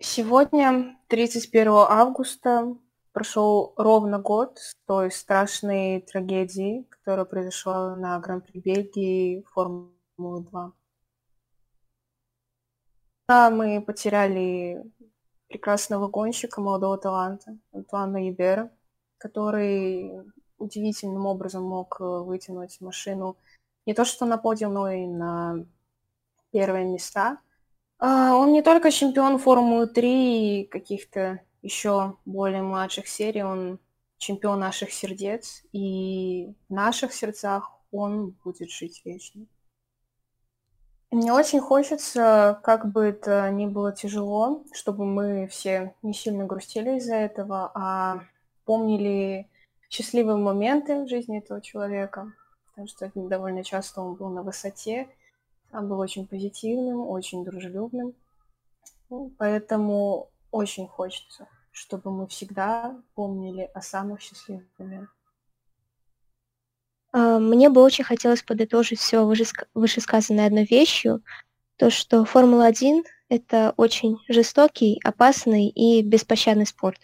Сегодня, 31 августа, прошел ровно год с той страшной трагедии, которая произошла на Гран-при Бельгии Формулы 2. Да, мы потеряли прекрасного гонщика, молодого таланта, Антуана Ебера, который удивительным образом мог э, вытянуть машину не то что на подиум, но и на первые места – он не только чемпион Формулы 3 и каких-то еще более младших серий, он чемпион наших сердец, и в наших сердцах он будет жить вечно. Мне очень хочется, как бы это ни было тяжело, чтобы мы все не сильно грустили из-за этого, а помнили счастливые моменты в жизни этого человека, потому что довольно часто он был на высоте, он был очень позитивным, очень дружелюбным. Ну, поэтому очень хочется, чтобы мы всегда помнили о самых счастливых моментах. А, мне бы очень хотелось подытожить все вышесказанное одной вещью, то, что Формула-1 — это очень жестокий, опасный и беспощадный спорт.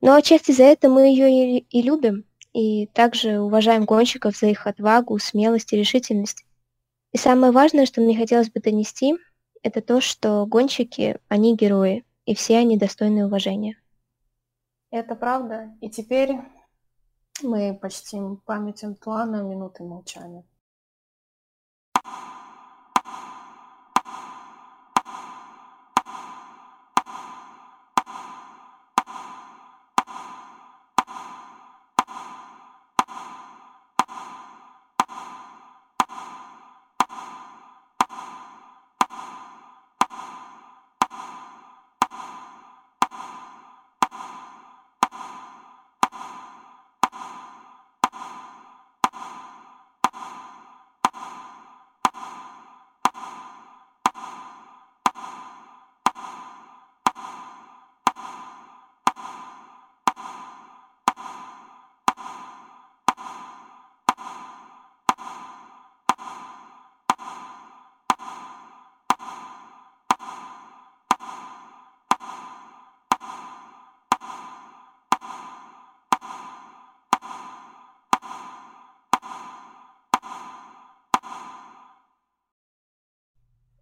Но отчасти за это мы ее и, и любим, и также уважаем гонщиков за их отвагу, смелость и решительность. И самое важное, что мне хотелось бы донести, это то, что гонщики, они герои, и все они достойны уважения. Это правда. И теперь мы почтим память Антуана минутой молчания.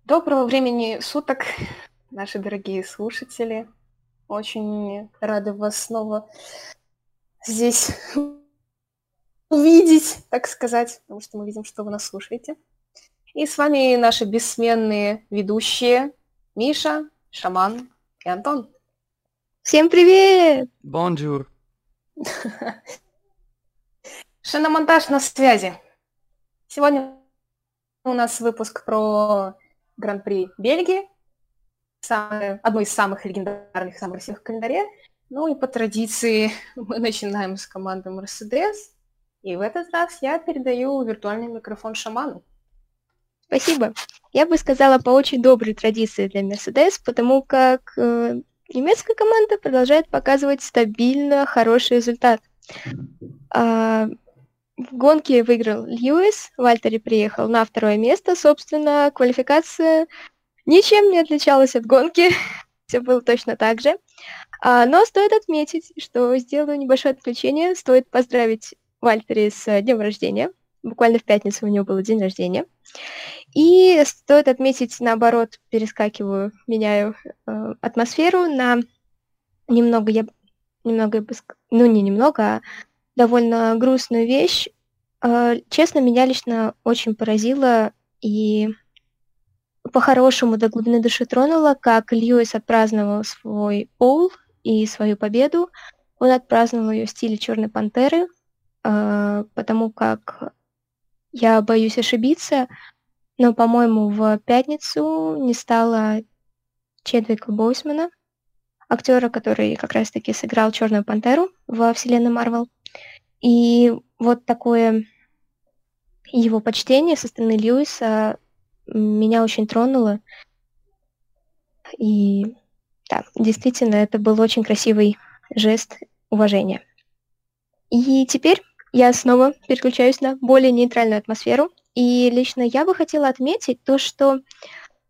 Доброго времени суток, наши дорогие слушатели. Очень рады вас снова здесь увидеть, так сказать, потому что мы видим, что вы нас слушаете. И с вами наши бессменные ведущие Миша, Шаман и Антон. Всем привет! Bonjour! Шиномонтаж на связи. Сегодня у нас выпуск про Гран-при Бельгии, самое, одно из самых легендарных, самых красивых в календаре. Ну и по традиции мы начинаем с команды Mercedes. И в этот раз я передаю виртуальный микрофон шаману. Спасибо. Я бы сказала по очень доброй традиции для Mercedes, потому как э, немецкая команда продолжает показывать стабильно хороший результат. А, в гонке выиграл Льюис, Вальтери приехал на второе место, собственно, квалификация ничем не отличалась от гонки, все было точно так же. А, но стоит отметить, что сделаю небольшое отключение, стоит поздравить Вальтери с днем рождения. Буквально в пятницу у него был день рождения. И стоит отметить, наоборот, перескакиваю, меняю э, атмосферу на немного, я немного, ну не немного, а довольно грустную вещь. А, честно, меня лично очень поразило и по-хорошему до глубины души тронуло, как Льюис отпраздновал свой пол и свою победу. Он отпраздновал ее в стиле Черной пантеры, а, потому как я боюсь ошибиться, но, по-моему, в пятницу не стало Чедвика Боусмана, актера, который как раз-таки сыграл Черную пантеру во вселенной Марвел. И вот такое его почтение со стороны Льюиса меня очень тронуло. И да, действительно, это был очень красивый жест уважения. И теперь я снова переключаюсь на более нейтральную атмосферу. И лично я бы хотела отметить то, что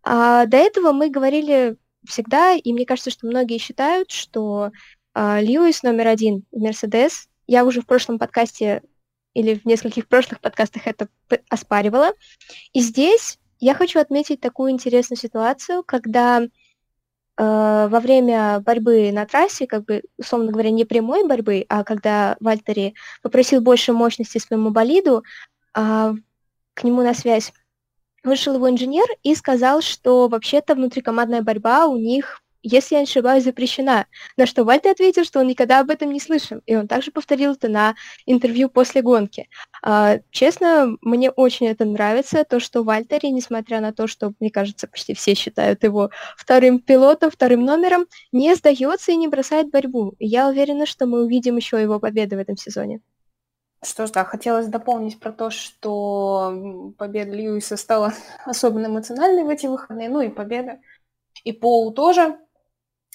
а, до этого мы говорили всегда, и мне кажется, что многие считают, что э, Льюис номер один в Мерседес. Я уже в прошлом подкасте или в нескольких прошлых подкастах это оспаривала. И здесь я хочу отметить такую интересную ситуацию, когда э, во время борьбы на трассе, как бы, условно говоря, не прямой борьбы, а когда Вальтери попросил больше мощности своему болиду, э, к нему на связь вышел его инженер и сказал, что вообще-то внутрикомандная борьба у них если я не ошибаюсь, запрещена. На что Вальтер ответил, что он никогда об этом не слышал. И он также повторил это на интервью после гонки. А, честно, мне очень это нравится, то, что Вальтери, несмотря на то, что, мне кажется, почти все считают его вторым пилотом, вторым номером, не сдается и не бросает борьбу. И я уверена, что мы увидим еще его победы в этом сезоне. Что ж, да, хотелось дополнить про то, что победа Льюиса стала особенно эмоциональной в эти выходные, ну и победа и Пол тоже.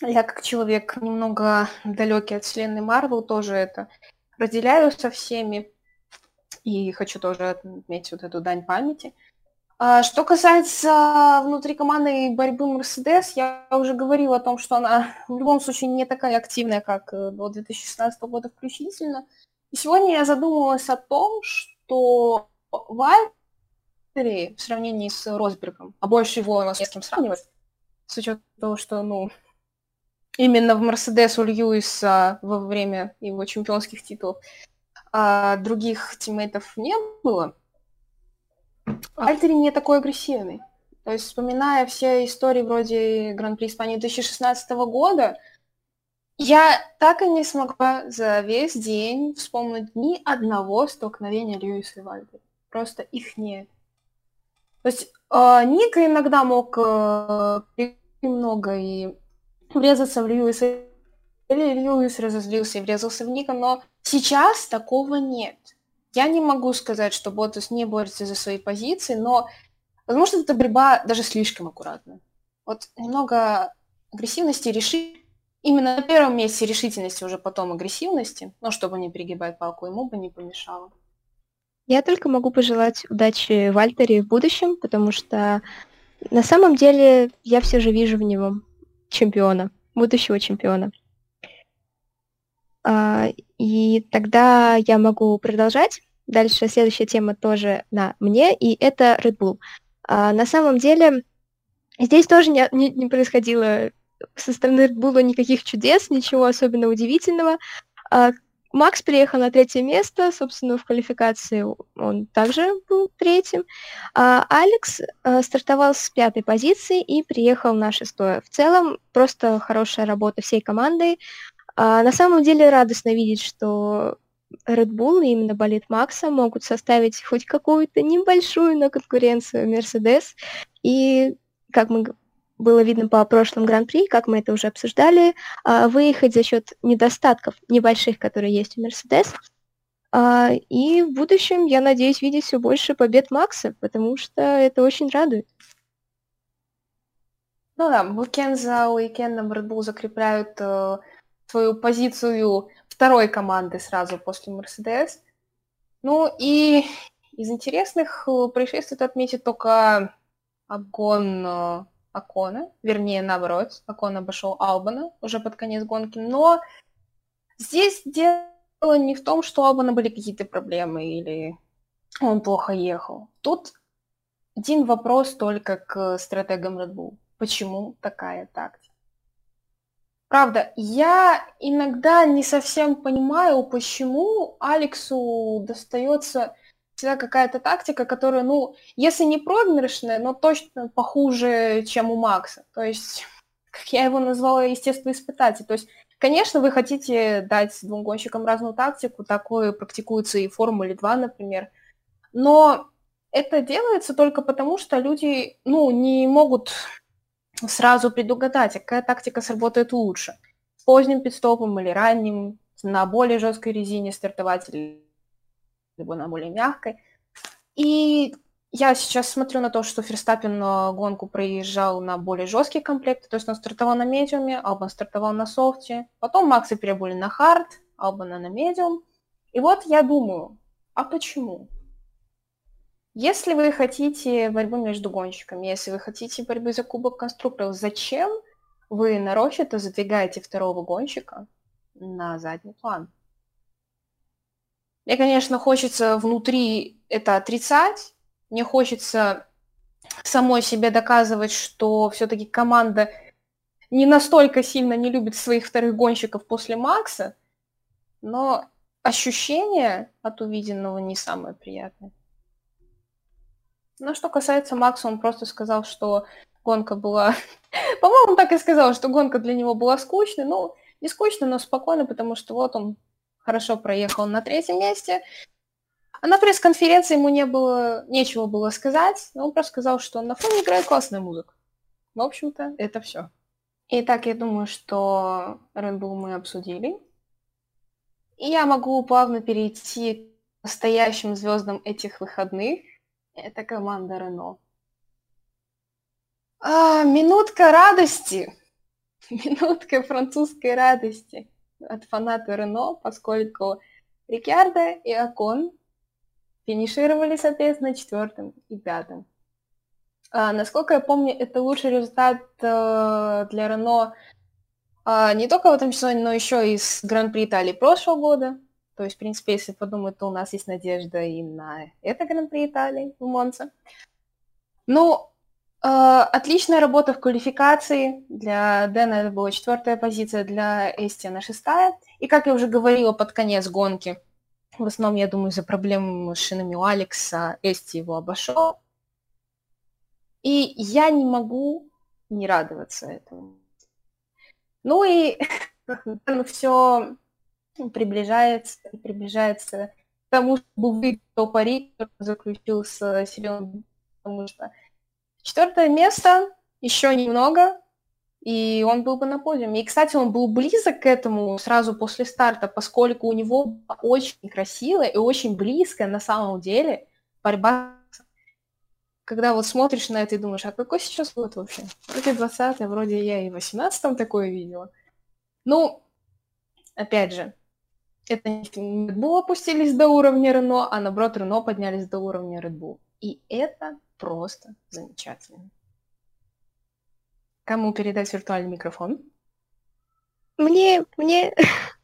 Я как человек немного далекий от вселенной Марвел тоже это разделяю со всеми. И хочу тоже отметить вот эту дань памяти. А, что касается внутрикомандной борьбы Мерседес, я уже говорила о том, что она в любом случае не такая активная, как э, до 2016 года включительно. И сегодня я задумалась о том, что Вальтери в сравнении с Росбергом, а больше его у нас с кем сравнивать, с учетом того, что, ну, именно в Мерседес у Льюиса во время его чемпионских титулов а других тиммейтов не было, Альтери не такой агрессивный. То есть, вспоминая все истории вроде Гран-при Испании 2016 года, я так и не смогла за весь день вспомнить ни одного столкновения Льюиса и Вальтери. Просто их нет. То есть э, Ника иногда мог э, немного и врезаться в Льюиса, или Льюис разозлился и врезался в Ника, но сейчас такого нет. Я не могу сказать, что Ботас не борется за свои позиции, но, возможно, эта борьба даже слишком аккуратна. Вот немного агрессивности, реши... именно на первом месте решительности, уже потом агрессивности, но чтобы не перегибать палку, ему бы не помешало. Я только могу пожелать удачи Вальтере в будущем, потому что на самом деле я все же вижу в нем чемпиона, будущего чемпиона. А, и тогда я могу продолжать. Дальше следующая тема тоже на мне, и это Red Bull. А, на самом деле здесь тоже не, не, не происходило со стороны Red Bull никаких чудес, ничего особенно удивительного. А, Макс приехал на третье место, собственно, в квалификации он также был третьим. А Алекс а, стартовал с пятой позиции и приехал на шестое. В целом, просто хорошая работа всей командой. А, на самом деле радостно видеть, что Red Bull и именно болит Макса могут составить хоть какую-то небольшую, но конкуренцию Mercedes. И, как мы было видно по прошлым гран-при, как мы это уже обсуждали, а, выехать за счет недостатков небольших, которые есть у Мерседес. А, и в будущем я надеюсь видеть все больше побед Макса, потому что это очень радует. Ну да, уикенд за уикендом Red Bull закрепляют э, свою позицию второй команды сразу после Мерседес. Ну и из интересных э, происшествий отметить только обгон э, Акона, вернее, наоборот, Акон обошел Албана уже под конец гонки, но здесь дело не в том, что у Албана были какие-то проблемы или он плохо ехал. Тут один вопрос только к стратегам Red Bull. Почему такая тактика? Правда, я иногда не совсем понимаю, почему Алексу достается всегда какая-то тактика, которая, ну, если не проигрышная, но точно похуже, чем у Макса. То есть, как я его назвала, естественно, испытатель. То есть, конечно, вы хотите дать двум гонщикам разную тактику, такое практикуется и в Формуле 2, например, но это делается только потому, что люди, ну, не могут сразу предугадать, какая тактика сработает лучше. С поздним пидстопом или ранним, на более жесткой резине стартовать или либо на более мягкой. И я сейчас смотрю на то, что Ферстаппин гонку проезжал на более жесткие комплекты, то есть он стартовал на медиуме, Албан стартовал на софте, потом Максы перебыли на хард, Албана на медиум. И вот я думаю, а почему? Если вы хотите борьбы между гонщиками, если вы хотите борьбы за Кубок конструкторов, зачем вы нарочито задвигаете второго гонщика на задний план. Мне, конечно, хочется внутри это отрицать, мне хочется самой себе доказывать, что все-таки команда не настолько сильно не любит своих вторых гонщиков после Макса, но ощущение от увиденного не самое приятное. Но что касается Макса, он просто сказал, что гонка была... По-моему, он так и сказал, что гонка для него была скучной. Ну, не скучно, но спокойно, потому что вот он хорошо проехал на третьем месте. А на пресс-конференции ему не было, нечего было сказать. Он просто сказал, что на фоне играет классная музыка. В общем-то, это все. Итак, я думаю, что Red Bull мы обсудили. И я могу плавно перейти к настоящим звездам этих выходных. Это команда Рено. А, минутка радости. Минутка французской радости от фаната Рено, поскольку Рикардо и Акон финишировали, соответственно, четвертым и пятым. А, насколько я помню, это лучший результат э, для Рено а, не только в этом сезоне, но еще и с Гран-при Италии прошлого года. То есть, в принципе, если подумать, то у нас есть надежда и на это Гран-при Италии в Монце. Ну, отличная работа в квалификации. Для Дэна это была четвертая позиция, для Эстиана шестая. И, как я уже говорила, под конец гонки, в основном, я думаю, из-за проблем с шинами у Алекса, Эсти его обошел. И я не могу не радоваться этому. Ну и все приближается и приближается к тому, чтобы выйти то пари, который заключил с Силен, потому что четвертое место еще немного, и он был бы на подиуме. И, кстати, он был близок к этому сразу после старта, поскольку у него очень красивая и очень близкая на самом деле борьба когда вот смотришь на это и думаешь, а какой сейчас год вообще? Вроде 20 вроде я и в 18-м такое видела. Ну, опять же, это не Red Bull опустились до уровня Рено, а наоборот Рено поднялись до уровня Red Bull. И это просто замечательно. Кому передать виртуальный микрофон? Мне, мне...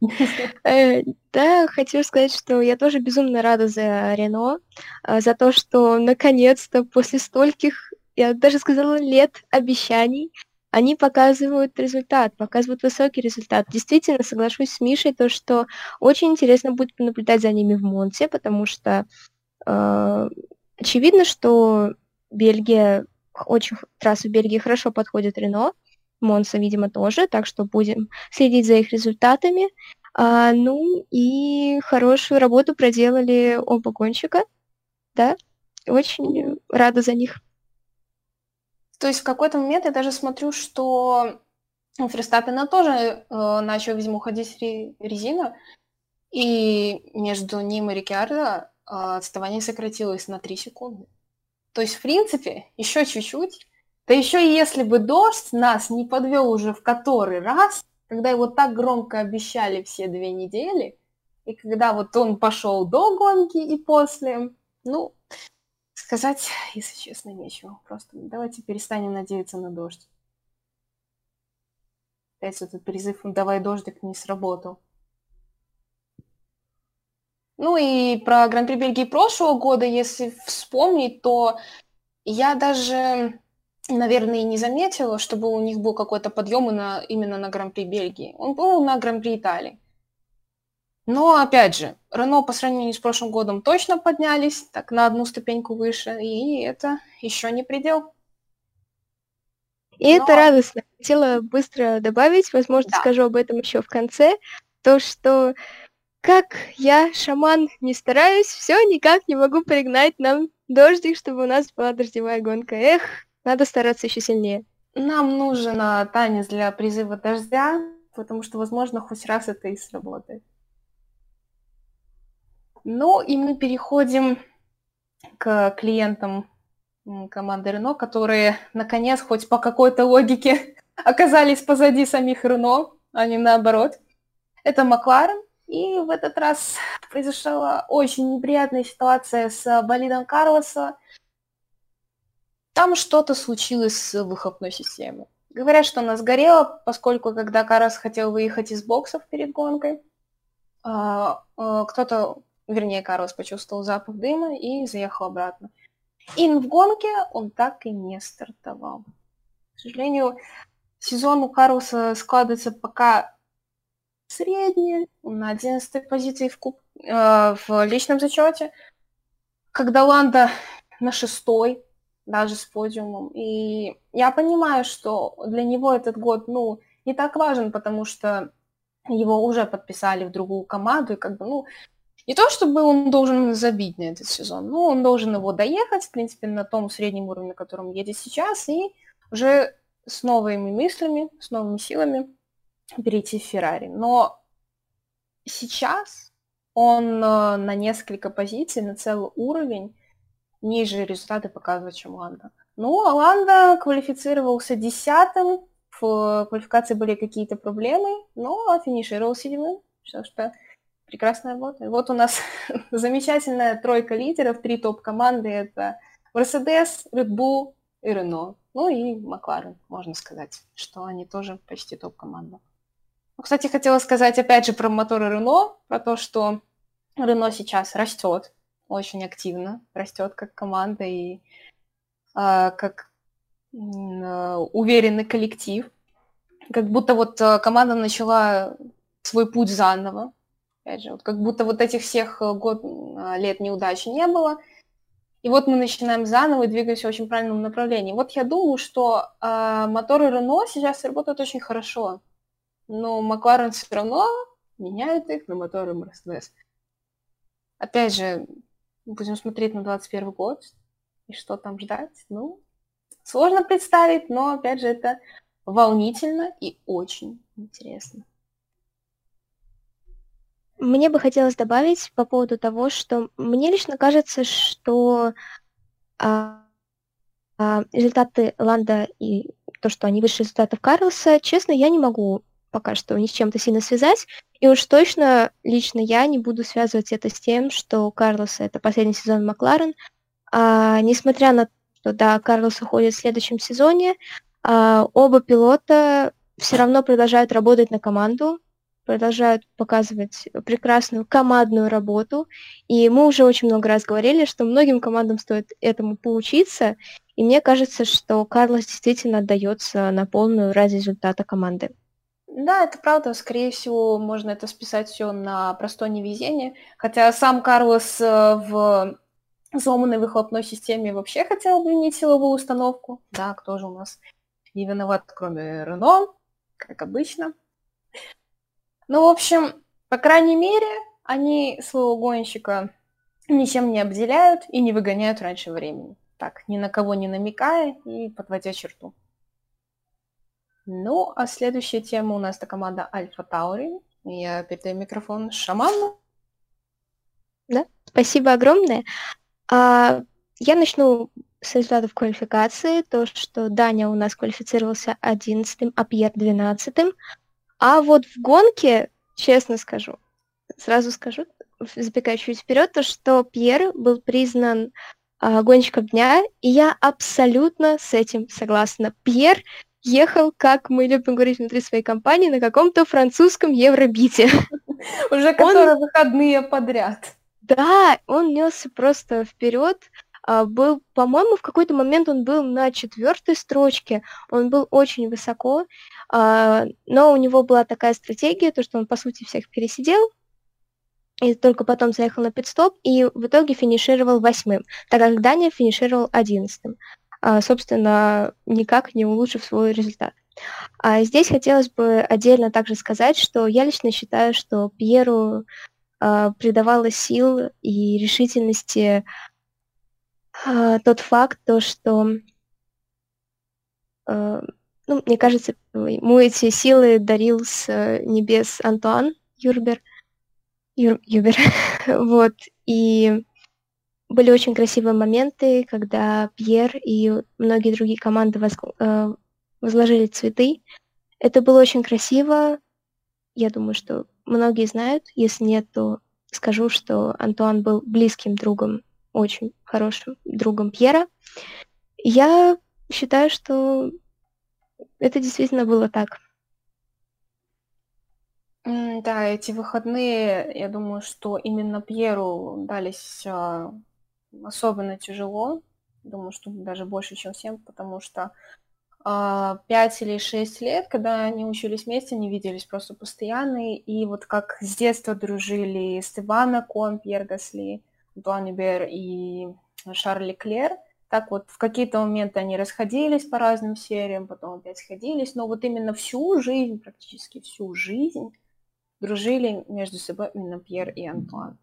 Э, да, хочу сказать, что я тоже безумно рада за Рено, а, за то, что наконец-то после стольких, я даже сказала, лет обещаний, они показывают результат, показывают высокий результат. Действительно, соглашусь с Мишей, то, что очень интересно будет наблюдать за ними в Монте, потому что э, очевидно, что Бельгия, очень трассу Бельгии хорошо подходит Рено, Монса, видимо, тоже, так что будем следить за их результатами. А, ну и хорошую работу проделали оба гонщика, да, очень рада за них. То есть в какой-то момент я даже смотрю, что у Ферстаппена тоже э, начал, видимо, уходить резина, и между ним и Рикардо э, отставание сократилось на 3 секунды. То есть, в принципе, еще чуть-чуть, да еще и если бы дождь нас не подвел уже в который раз, когда его так громко обещали все две недели, и когда вот он пошел до гонки и после, ну, сказать, если честно, нечего. Просто давайте перестанем надеяться на дождь. Опять этот призыв «давай дождик» не сработал. Ну и про Гран-при Бельгии прошлого года, если вспомнить, то я даже наверное, и не заметила, чтобы у них был какой-то подъем на, именно на Гран-при Бельгии. Он был на Гран-при Италии. Но, опять же, Рено по сравнению с прошлым годом точно поднялись, так на одну ступеньку выше, и это еще не предел. И Но... это радостно. Хотела быстро добавить, возможно, да. скажу об этом еще в конце, то, что как я, шаман, не стараюсь, все никак не могу пригнать нам дождик, чтобы у нас была дождевая гонка. Эх, надо стараться еще сильнее. Нам нужен а, танец для призыва дождя, потому что, возможно, хоть раз это и сработает. Ну и мы переходим к клиентам команды Рено, которые, наконец, хоть по какой-то логике оказались позади самих Рено, а не наоборот. Это Макларен. И в этот раз произошла очень неприятная ситуация с болидом Карлоса. Там что-то случилось с выхлопной системой. Говорят, что она сгорела, поскольку когда Карас хотел выехать из боксов перед гонкой, а, а, кто-то, вернее, Карлос почувствовал запах дыма и заехал обратно. И в гонке он так и не стартовал. К сожалению, сезон у Карлоса складывается пока средний, он на 11 позиции в, куб... э, в личном зачете, когда Ланда на шестой, даже с подиумом. И я понимаю, что для него этот год, ну, не так важен, потому что его уже подписали в другую команду, и как бы, ну, не то чтобы он должен забить на этот сезон, но он должен его доехать, в принципе, на том среднем уровне, на котором едет сейчас, и уже с новыми мыслями, с новыми силами перейти в Феррари. Но сейчас он э, на несколько позиций, на целый уровень ниже результаты показывает, чем Ланда. Ну, а Ланда квалифицировался десятым, в квалификации были какие-то проблемы, но финишировал седьмым, что что прекрасная работа. И вот у нас замечательная тройка лидеров, три топ-команды, это Mercedes, Red Bull и Renault. Ну и Макларен, можно сказать, что они тоже почти топ-команда. Ну, кстати, хотела сказать опять же про моторы Renault, про то, что Renault сейчас растет очень активно, растет как команда и э, как э, уверенный коллектив. Как будто вот э, команда начала свой путь заново. Опять же, вот как будто вот этих всех э, год, э, лет неудач не было. И вот мы начинаем заново и двигаемся в очень правильном направлении. Вот я думаю, что э, моторы Renault сейчас работают очень хорошо но Макларен все равно меняет их на моторы Mercedes. Опять же, будем смотреть на 21 год и что там ждать. Ну, сложно представить, но, опять же, это волнительно и очень интересно. Мне бы хотелось добавить по поводу того, что мне лично кажется, что а, а, результаты Ланда и то, что они выше результатов Карлса, честно, я не могу пока что ни с чем-то сильно связать. И уж точно лично я не буду связывать это с тем, что Карлос это последний сезон Макларен. А, несмотря на то, что да, Карлос уходит в следующем сезоне, а, оба пилота все равно продолжают работать на команду, продолжают показывать прекрасную командную работу. И мы уже очень много раз говорили, что многим командам стоит этому поучиться. И мне кажется, что Карлос действительно отдается на полную ради результата команды. Да, это правда. Скорее всего, можно это списать все на простое невезение. Хотя сам Карлос э, в сломанной выхлопной системе вообще хотел обвинить силовую установку. Да, кто же у нас не виноват, кроме Рено, как обычно. Ну, в общем, по крайней мере, они своего гонщика ничем не обделяют и не выгоняют раньше времени. Так, ни на кого не намекая и подводя черту. Ну, а следующая тема у нас это команда Альфа Таури. Я передаю микрофон Шаману. Да, спасибо огромное. А, я начну с результатов квалификации. То, что Даня у нас квалифицировался 11 а Пьер 12 А вот в гонке, честно скажу, сразу скажу, забегая чуть вперед, то, что Пьер был признан а, гонщиком дня, и я абсолютно с этим согласна. Пьер ехал, как мы любим говорить внутри своей компании, на каком-то французском евробите. Уже которые он... выходные подряд. Да, он несся просто вперед. А, был, по-моему, в какой-то момент он был на четвертой строчке. Он был очень высоко, а, но у него была такая стратегия, то что он по сути всех пересидел, и только потом заехал на пидстоп и в итоге финишировал восьмым, так как Даня финишировал одиннадцатым. А, собственно, никак не улучшив свой результат. А здесь хотелось бы отдельно также сказать, что я лично считаю, что Пьеру э, придавало сил и решительности э, тот факт, то, что, э, ну, мне кажется, ему эти силы дарил с небес Антуан Юрбер, Юр, Юбер, вот, и были очень красивые моменты, когда Пьер и многие другие команды воз... Э, возложили цветы. Это было очень красиво. Я думаю, что многие знают. Если нет, то скажу, что Антуан был близким другом, очень хорошим другом Пьера. Я считаю, что это действительно было так. Да, эти выходные, я думаю, что именно Пьеру дались а, особенно тяжело. Думаю, что даже больше, чем всем, потому что а, пять или шесть лет, когда они учились вместе, они виделись просто постоянно. И вот как с детства дружили Стебана Кон, Пьер Гасли, Антуан Бер и Шарли Клер, так вот в какие-то моменты они расходились по разным сериям, потом опять сходились, но вот именно всю жизнь, практически всю жизнь дружили между собой именно Пьер и Антуан.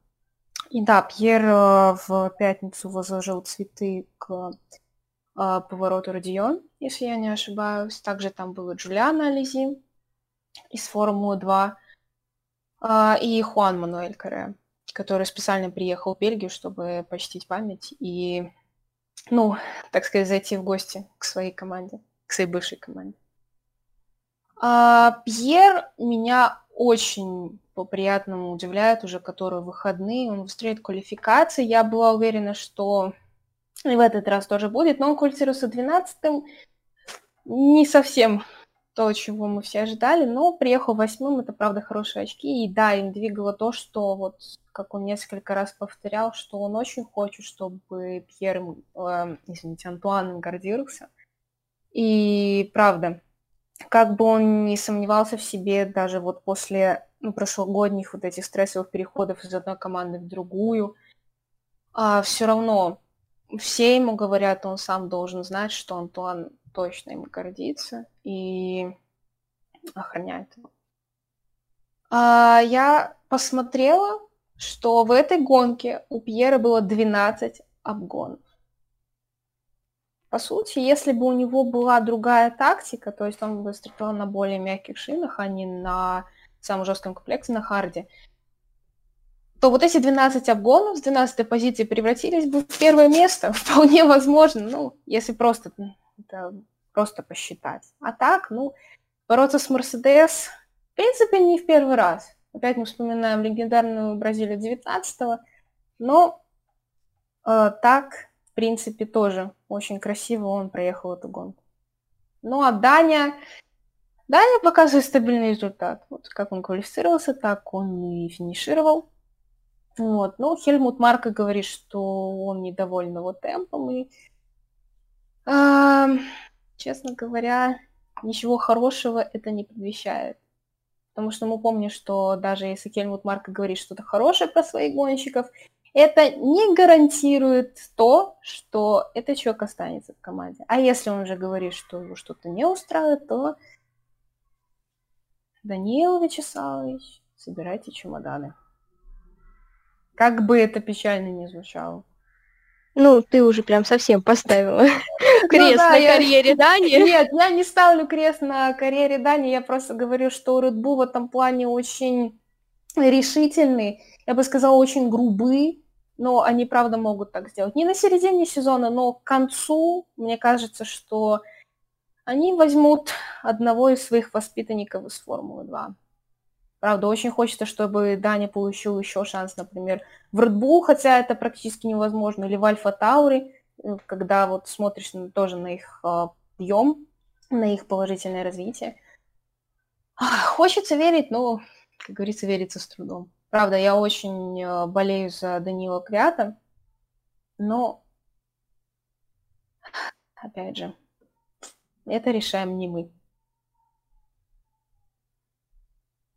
И да, Пьер э, в пятницу возложил цветы к э, повороту Родион, если я не ошибаюсь. Также там была Джулиана Ализи из Формулы-2 э, и Хуан Мануэль Каре, который специально приехал в Бельгию, чтобы почтить память и, ну, так сказать, зайти в гости к своей команде, к своей бывшей команде. А, Пьер меня очень по-приятному удивляет уже которые выходные. Он выстреливает квалификации. Я была уверена, что и в этот раз тоже будет, но он квалифицировался 12-м. Не совсем то, чего мы все ожидали, но приехал восьмым, это правда хорошие очки, и да, им двигало то, что вот, как он несколько раз повторял, что он очень хочет, чтобы Пьер, э, извините, Антуан гордился. И правда, как бы он не сомневался в себе даже вот после ну, прошлогодних вот этих стрессовых переходов из одной команды в другую, а все равно все ему говорят, он сам должен знать, что Антуан точно ему гордится и охраняет его. А, я посмотрела, что в этой гонке у Пьера было 12 обгонов. По сути, если бы у него была другая тактика, то есть он бы стартовал на более мягких шинах, а не на самом жестком комплекте, на харде, то вот эти 12 обгонов с 12 позиции превратились бы в первое место. Вполне возможно, ну, если просто, это просто посчитать. А так, ну, бороться с Мерседес, в принципе, не в первый раз. Опять мы вспоминаем легендарную Бразилию 19-го, но э, так в принципе, тоже очень красиво он проехал эту гонку. Ну, а Даня... Даня показывает стабильный результат. Вот как он квалифицировался, так он и финишировал. Вот. Ну, Хельмут Марка говорит, что он недоволен его темпом. И, э, честно говоря, ничего хорошего это не предвещает. Потому что мы помним, что даже если Хельмут Марка говорит что-то хорошее про своих гонщиков, это не гарантирует то, что этот человек останется в команде. А если он уже говорит, что его что-то не устраивает, то Даниил Вячеславович, собирайте чемоданы. Как бы это печально не звучало. Ну, ты уже прям совсем поставила ну крест на карьере Дани. Нет, я не ставлю крест на карьере Дани, я просто говорю, что Red Bull в этом плане очень решительный, я бы сказала, очень грубый, но они, правда, могут так сделать. Не на середине сезона, но к концу, мне кажется, что они возьмут одного из своих воспитанников из Формулы-2. Правда, очень хочется, чтобы Даня получил еще шанс, например, в Red Bull, хотя это практически невозможно, или в Альфа Таури, э, когда вот смотришь тоже на их подъем, на их положительное развитие. Хочется верить, но, как говорится, верится с трудом. Правда, я очень э, болею за Данила Крята, но, опять же, это решаем не мы.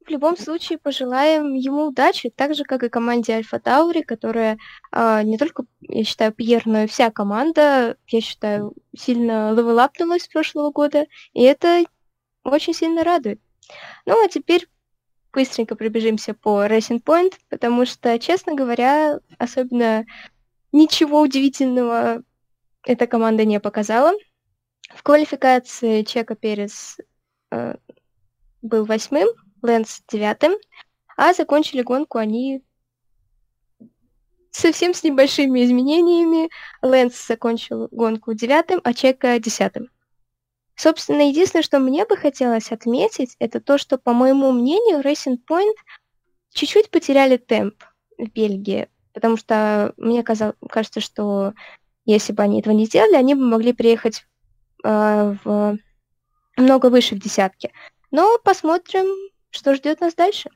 В любом случае, пожелаем ему удачи, так же, как и команде Альфа Таури, которая э, не только, я считаю, Пьер, но и вся команда, я считаю, сильно левелапнулась с прошлого года, и это очень сильно радует. Ну, а теперь быстренько пробежимся по Racing Point, потому что, честно говоря, особенно ничего удивительного эта команда не показала. В квалификации Чека Перес э, был восьмым, Лэнс девятым, а закончили гонку они совсем с небольшими изменениями. Лэнс закончил гонку девятым, а Чека десятым. Собственно, единственное, что мне бы хотелось отметить, это то, что, по моему мнению, Racing Point чуть-чуть потеряли темп в Бельгии, потому что мне казалось, кажется, что если бы они этого не сделали, они бы могли приехать э, в много выше в десятке. Но посмотрим, что ждет нас дальше.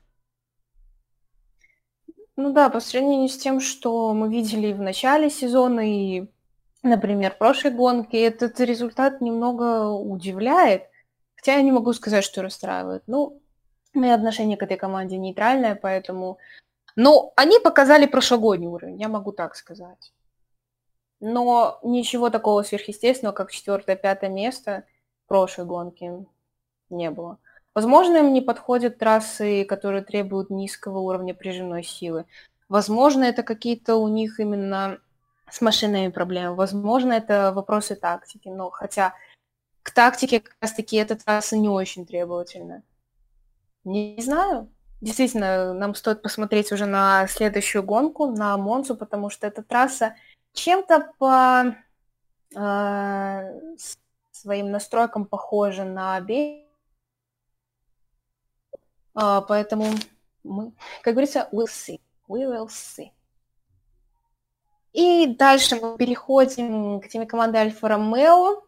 Ну да, по сравнению с тем, что мы видели в начале сезона и, например, прошлой гонке, этот результат немного удивляет. Хотя я не могу сказать, что расстраивает. Ну, мое отношение к этой команде нейтральное, поэтому... Ну, они показали прошлогодний уровень, я могу так сказать. Но ничего такого сверхъестественного, как четвертое-пятое место в прошлой гонке не было. Возможно, им не подходят трассы, которые требуют низкого уровня прижимной силы. Возможно, это какие-то у них именно с машинами проблемы. Возможно, это вопросы тактики. Но хотя к тактике как раз-таки эта трасса не очень требовательна. Не, знаю. Действительно, нам стоит посмотреть уже на следующую гонку, на Монзу, потому что эта трасса чем-то по э, своим настройкам похожа на Бей а, поэтому мы, как говорится, we'll see. We will see. И дальше мы переходим к теме команды Альфа Ромео.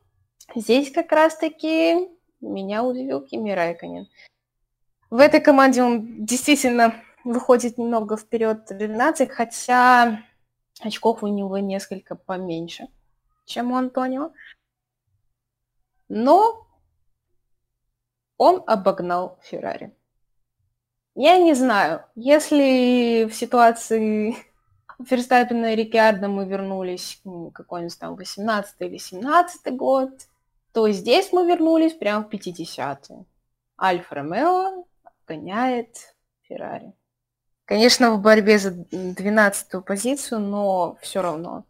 Здесь как раз-таки меня удивил Кими Райконен. В этой команде он действительно выходит немного вперед 12, хотя очков у него несколько поменьше, чем у Антонио. Но он обогнал Феррари. Я не знаю. Если в ситуации Ферстаппина и Рикиарда мы вернулись какой-нибудь там 18 или 17 год, то здесь мы вернулись прямо в 50-е. Альфа Ромео гоняет Феррари. Конечно, в борьбе за 12-ю позицию, но все равно.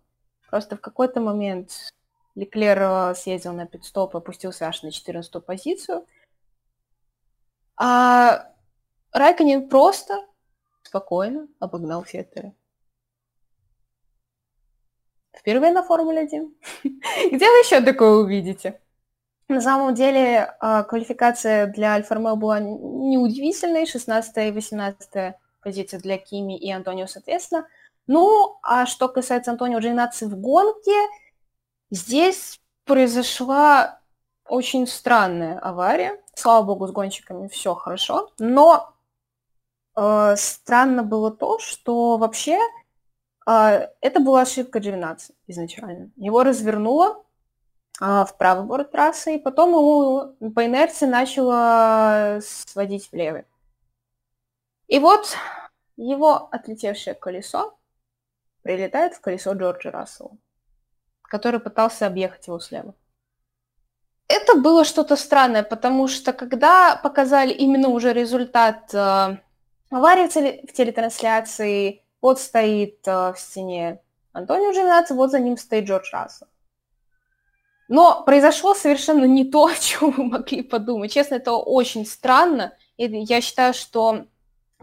Просто в какой-то момент Леклер э, съездил на пидстоп, опустился аж на 14-ю позицию. А Райконин просто спокойно обогнал Феттера. Впервые на Формуле-1. Где вы еще такое увидите? На самом деле, а, квалификация для Альфа Ромео была неудивительной. 16 и 18 позиция для Кими и Антонио, соответственно. Ну, а что касается Антонио Джейнаци в гонке, здесь произошла очень странная авария. Слава богу, с гонщиками все хорошо. Но э, странно было то, что вообще э, это была ошибка Дживинаци изначально. Его развернуло э, в правый борт трассы, и потом ему по инерции начало сводить в левый. И вот его отлетевшее колесо прилетает в колесо Джорджа Рассела, который пытался объехать его слева. Это было что-то странное, потому что когда показали именно уже результат э, Авария в, теле, в телетрансляции. Вот стоит э, в стене Антонио Джиминаци, вот за ним стоит Джордж Рассел. Но произошло совершенно не то, о чем вы могли подумать. Честно, это очень странно. И я считаю, что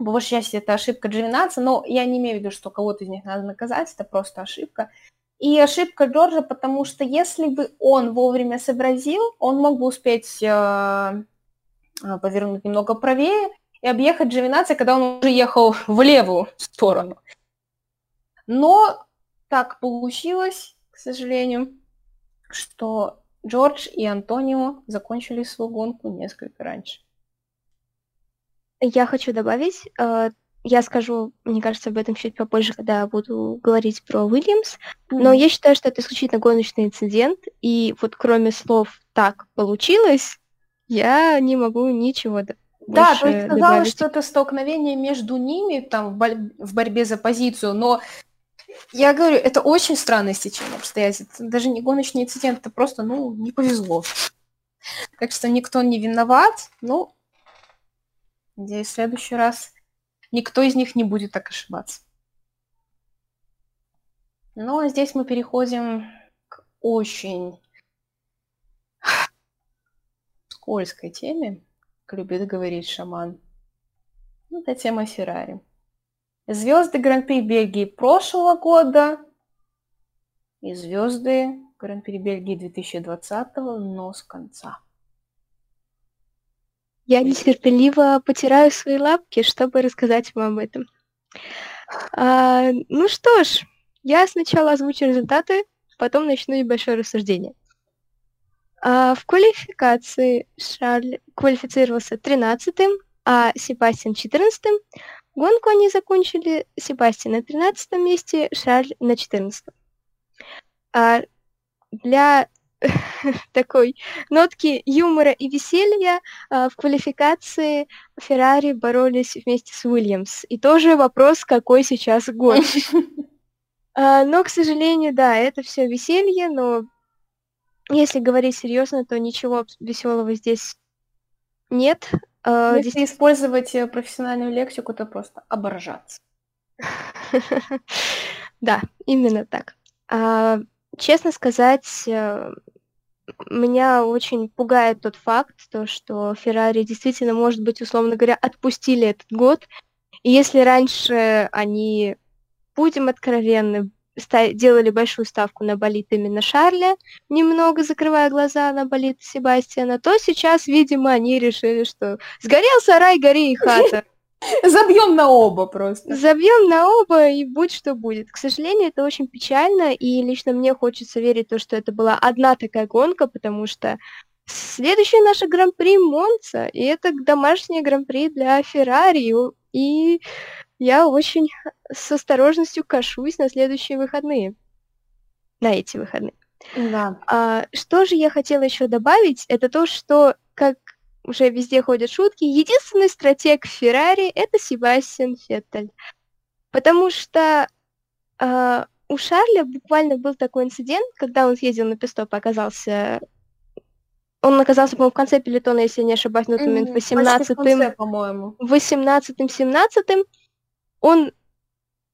по большей части это ошибка Джиминаци, но я не имею в виду, что кого-то из них надо наказать, это просто ошибка. И ошибка Джорджа, потому что если бы он вовремя сообразил, он мог бы успеть э, э повернуть немного правее и объехать Джовинаци, когда он уже ехал в левую сторону. Но так получилось, к сожалению, что Джордж и Антонио закончили свою гонку несколько раньше. Я хочу добавить, э, я скажу, мне кажется, об этом чуть попозже, когда буду говорить про Уильямс, но я считаю, что это исключительно гоночный инцидент, и вот кроме слов «так получилось», я не могу ничего да, то есть сказала, что это столкновение между ними там в борьбе за позицию, но я говорю, это очень странное стечение обстоятельств. Даже не гоночный инцидент, это просто, ну, не повезло. Так что никто не виноват. Ну, надеюсь, в следующий раз никто из них не будет так ошибаться. Ну, а здесь мы переходим к очень скользкой теме любит говорить шаман. Ну, это тема Феррари. Звезды Гран-при Бельгии прошлого года и звезды Гран-при Бельгии 2020, но с конца. Я нетерпеливо потираю свои лапки, чтобы рассказать вам об этом. А, ну что ж, я сначала озвучу результаты, потом начну небольшое рассуждение. А в квалификации Шарль квалифицировался 13-м, а Себастьян 14-м. Гонку они закончили Себастьян на 13 месте, Шарль на 14 а Для такой нотки юмора и веселья а, в квалификации Феррари боролись вместе с Уильямс. И тоже вопрос, какой сейчас год. А, но, к сожалению, да, это все веселье, но если говорить серьезно, то ничего веселого здесь нет. А, если здесь... использовать э, профессиональную лексику, то просто оборжаться. Да, именно так. Честно сказать, э, меня очень пугает тот факт, то, что Феррари действительно, может быть, условно говоря, отпустили этот год. И если раньше они, будем откровенны, делали большую ставку на болит именно Шарля, немного закрывая глаза на болит Себастьяна, то сейчас, видимо, они решили, что сгорел сарай, гори и хата. Забьем на оба просто. Забьем на оба и будь что будет. К сожалению, это очень печально, и лично мне хочется верить в то, что это была одна такая гонка, потому что следующая наша гран-при Монца, и это домашняя гран-при для Феррари, и я очень с осторожностью кашусь на следующие выходные. На эти выходные. Да. А, что же я хотела еще добавить, это то, что, как уже везде ходят шутки, единственный стратег Феррари это Себастьян Феттель. Потому что э, у Шарля буквально был такой инцидент, когда он съездил на пистоп, оказался... Он оказался, по-моему, в конце пелетона, если не ошибаюсь, на тот момент 18-м... по-моему. 18-м, 17-м. Он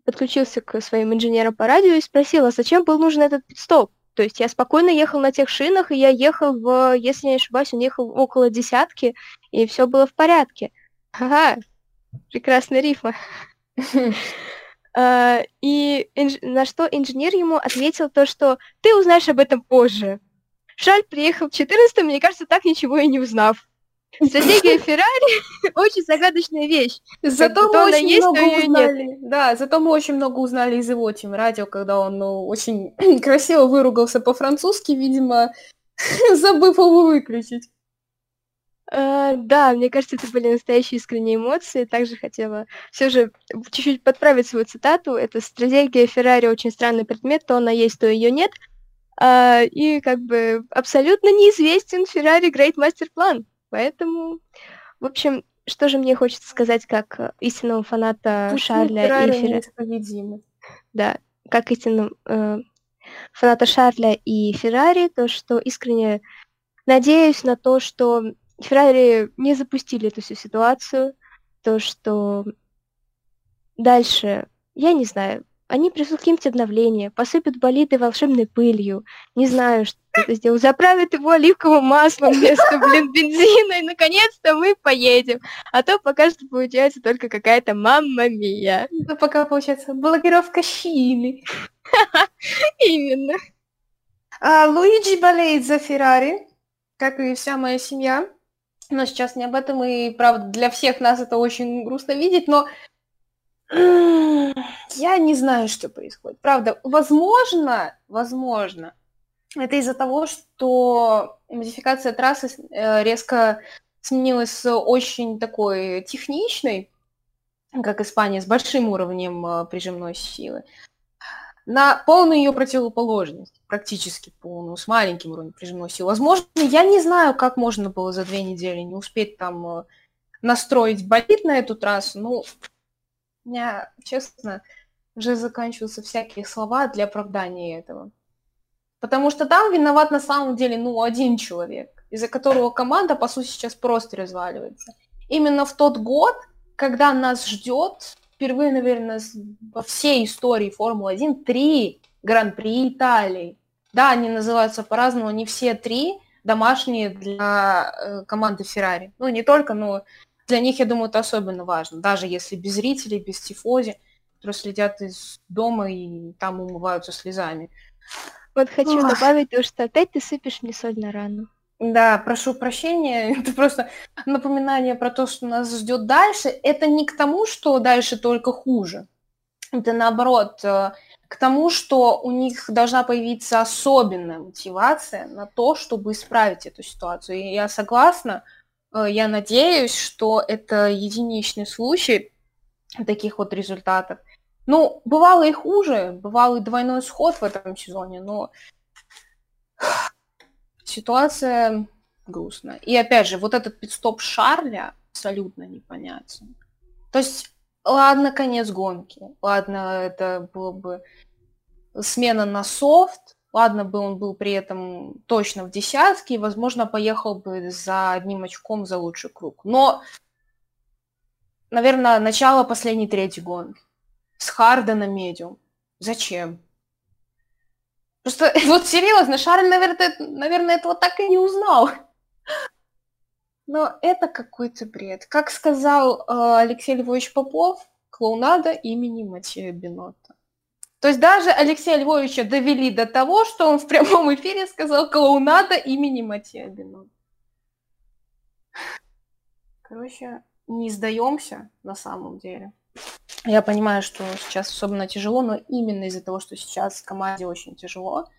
подключился к своим инженерам по радио и спросил, а зачем был нужен этот пидстоп? То есть я спокойно ехал на тех шинах, и я ехал в, если не ошибаюсь, он ехал около десятки, и все было в порядке. Ага, прекрасная рифма. А, и на что инженер ему ответил то, что ты узнаешь об этом позже. Шаль приехал в 14 мне кажется, так ничего и не узнав. Стратегия Феррари очень загадочная вещь. Зато мы очень есть, много узнали. Да, зато мы очень много узнали из его тем радио, когда он ну, очень красиво выругался по-французски, видимо, забыв его выключить. Uh, да, мне кажется, это были настоящие искренние эмоции. Также хотела все же чуть-чуть подправить свою цитату. Это стратегия Феррари очень странный предмет, то она есть, то ее нет. Uh, и как бы абсолютно неизвестен Феррари Great Master Plan. Поэтому, в общем, что же мне хочется сказать как истинному фаната Пусть Шарля и Феррари. Да, как истинному э, фаната Шарля и Феррари, то что искренне надеюсь на то, что Феррари не запустили эту всю ситуацию, то что дальше, я не знаю, они придут каким-то обновлением, посыпят болиды волшебной пылью, не знаю, что это сделают, заправят его оливковым маслом вместо, блин, бензина, и наконец-то мы поедем. А то пока что получается только какая-то мамма мия. Ну, пока получается блокировка щины. Именно. А, Луиджи болеет за Феррари, как и вся моя семья. Но сейчас не об этом, и, правда, для всех нас это очень грустно видеть, но я не знаю, что происходит. Правда, возможно, возможно, это из-за того, что модификация трассы э, резко сменилась с очень такой техничной, как Испания, с большим уровнем э, прижимной силы, на полную ее противоположность, практически полную, с маленьким уровнем прижимной силы. Возможно, я не знаю, как можно было за две недели не успеть там э, настроить болит на эту трассу, ну, у меня, честно, уже заканчиваются всякие слова для оправдания этого. Потому что там виноват на самом деле, ну, один человек, из-за которого команда, по сути, сейчас просто разваливается. Именно в тот год, когда нас ждет впервые, наверное, во всей истории Формулы-1 три Гран-при Италии. Да, они называются по-разному, не все три домашние для э, команды Феррари. Ну, не только, но для них, я думаю, это особенно важно, даже если без зрителей, без тифози, которые следят из дома и там умываются слезами. Вот хочу Ох. добавить то, что опять ты сыпешь мне соль на рану. Да, прошу прощения, это просто напоминание про то, что нас ждет дальше. Это не к тому, что дальше только хуже. Это наоборот, э, к тому, что у них должна появиться особенная мотивация на то, чтобы исправить эту ситуацию. И я согласна, э, я надеюсь, что это единичный случай таких вот результатов. Ну, бывало и хуже, бывал и двойной сход в этом сезоне, но ситуация грустная. И опять же, вот этот пидстоп Шарля абсолютно непонятен. То есть Ладно, конец гонки. Ладно, это было бы смена на софт. Ладно бы он был при этом точно в десятке и, возможно, поехал бы за одним очком за лучший круг. Но, наверное, начало последней третьей гонки. С Харда на медиум. Зачем? Просто вот серьезно, Шарль, наверное, наверное, этого так и не узнал. Но это какой-то бред. Как сказал э, Алексей Львович Попов, клоунада имени Матея Бенотта. То есть даже Алексея Львовича довели до того, что он в прямом эфире сказал клоунада имени Матея Бенотта. Короче, не сдаемся на самом деле. Я понимаю, что сейчас особенно тяжело, но именно из-за того, что сейчас команде очень тяжело,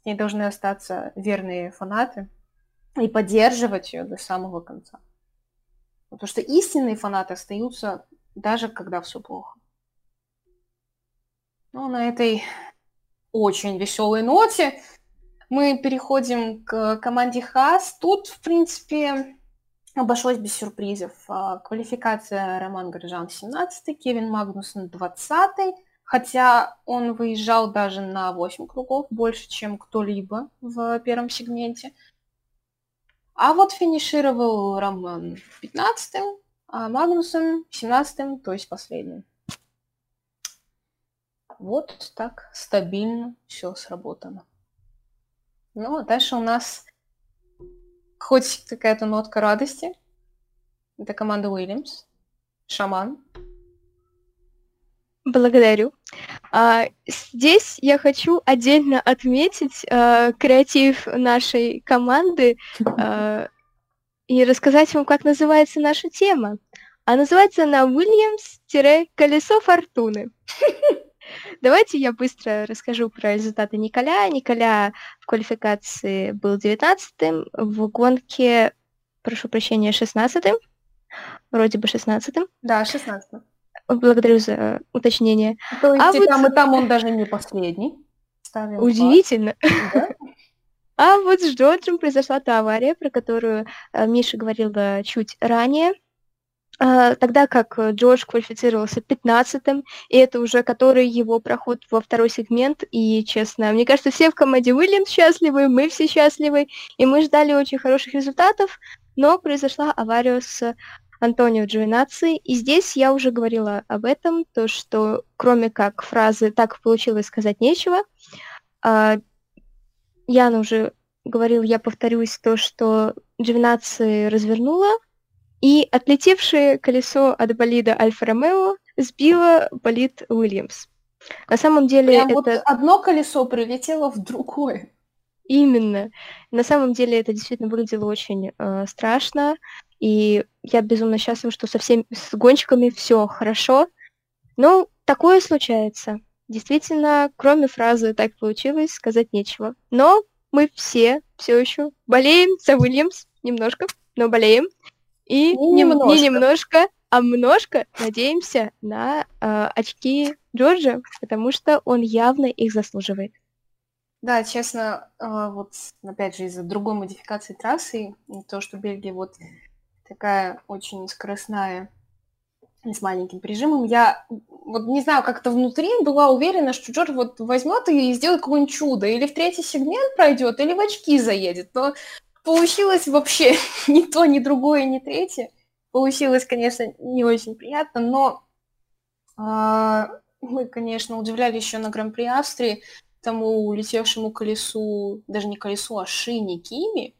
с ней должны остаться верные фанаты, и поддерживать ее до самого конца. Потому что истинные фанаты остаются даже когда все плохо. Ну, на этой очень веселой ноте мы переходим к команде Хас. Тут, в принципе, обошлось без сюрпризов. А, квалификация Роман Горжан 17 Кевин Магнусон 20 хотя он выезжал даже на 8 кругов, больше, чем кто-либо в первом сегменте. А вот финишировал Роман 15-м, а Магнусом 17-м, то есть последним. Вот так стабильно все сработано. Ну, а дальше у нас хоть какая-то нотка радости. Это команда Уильямс. Шаман. Благодарю. А, здесь я хочу отдельно отметить а, креатив нашей команды а, и рассказать вам, как называется наша тема. А называется она Уильямс-колесо фортуны. Давайте я быстро расскажу про результаты Николя. Николя в квалификации был 19-м, в гонке, прошу прощения, 16-м. Вроде бы 16-м. Да, 16-м. Благодарю за уточнение. То есть а и вот... там, и там он даже не последний. Ставим Удивительно. Да? А вот с Джорджем произошла та авария, про которую э, Миша говорила чуть ранее. Э, тогда как Джордж квалифицировался 15-м, и это уже который его проход во второй сегмент, и, честно, мне кажется, все в команде Уильямс счастливы, мы все счастливы, и мы ждали очень хороших результатов, но произошла авария с Антонио Джовинаци. И здесь я уже говорила об этом, то что кроме как фразы «так получилось сказать нечего», а, Яна уже говорил, я повторюсь, то, что Джовинаци развернула, и отлетевшее колесо от болида Альфа-Ромео сбило болид Уильямс. На самом деле Прям это... вот одно колесо прилетело в другое. Именно. На самом деле это действительно выглядело очень э, страшно. И я безумно счастлива, что со всеми с гонщиками все хорошо. Но такое случается. Действительно, кроме фразы «так получилось», сказать нечего. Но мы все все еще болеем за Уильямс немножко, но болеем. И не немножко, не немножко а множко надеемся на э, очки Джорджа, потому что он явно их заслуживает. Да, честно, э, вот опять же из-за другой модификации трассы, то, что Бельгия вот такая очень скоростная с маленьким прижимом. Я вот не знаю, как-то внутри была уверена, что Джордж вот возьмет и сделает какое-нибудь чудо. Или в третий сегмент пройдет, или в очки заедет. Но получилось вообще ни то, ни другое, ни третье. Получилось, конечно, не очень приятно, но э, мы, конечно, удивляли еще на Гран-при Австрии тому улетевшему колесу, даже не колесу, а шине Кими,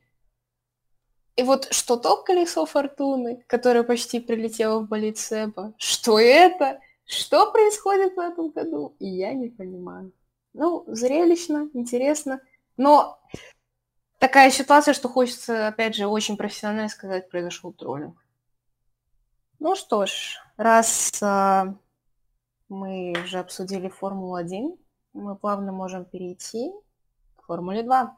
и вот что то колесо фортуны, которое почти прилетело в болит Себа, что это? Что происходит в этом году? Я не понимаю. Ну, зрелищно, интересно, но такая ситуация, что хочется, опять же, очень профессионально сказать, произошел троллинг. Ну что ж, раз э, мы уже обсудили Формулу-1, мы плавно можем перейти к Формуле 2.